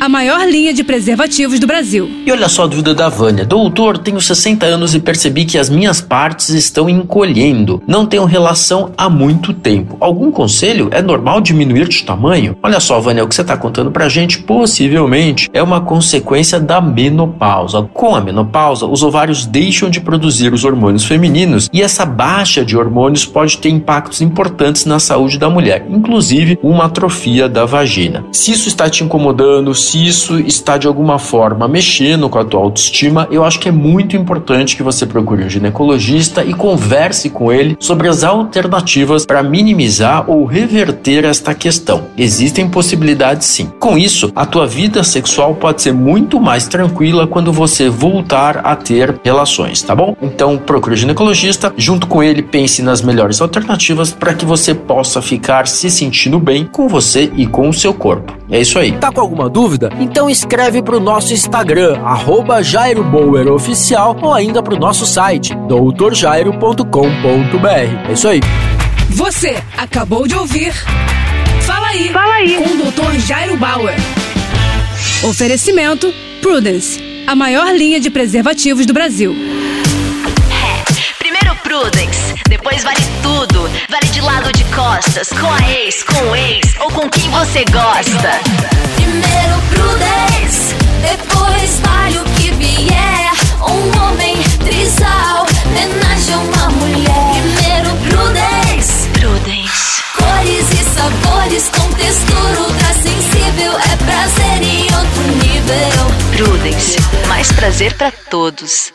a maior linha de preservativos do Brasil. E olha só a dúvida da Vânia. Doutor, tenho 60 anos e percebi que as minhas partes estão encolhendo. Não tenho relação há muito tempo. Algum conselho? É normal diminuir de tamanho? Olha só, Vânia, o que você está contando pra gente possivelmente é uma consequência da menopausa. Com a menopausa, os ovários deixam de produzir os hormônios femininos e essa baixa de hormônios pode ter impactos importantes na saúde da mulher, inclusive uma atrofia da vagina. Se isso está te incomodando, se isso está de alguma forma mexendo com a tua autoestima, eu acho que é muito importante que você procure um ginecologista e converse com ele sobre as alternativas para minimizar ou reverter esta questão. Existem possibilidades sim. Com isso, a tua vida sexual pode ser muito mais tranquila quando você voltar a ter relações, tá bom? Então, procure um ginecologista, junto com ele pense nas melhores alternativas para que você possa ficar se sentindo bem com você e com o seu corpo. É isso aí. Tá com alguma dúvida? Então escreve pro nosso Instagram, arroba Jairo Bauer Oficial, ou ainda pro nosso site, doutorjairo.com.br. É isso aí. Você acabou de ouvir Fala aí, Fala aí. com o Dr. Jairo Bauer. Oferecimento Prudence, a maior linha de preservativos do Brasil. Primeiro Prudence, depois vale tudo. Vale de lado de costas, com a ex, com o ex ou com quem você gosta. Primeiro Prudence, depois vale o que vier. Um homem trisal, homenagem a uma mulher. Primeiro Prudence, Prudence. cores e sabores com textura ultra sensível. É prazer em outro nível. Prudence. Mais prazer pra todos.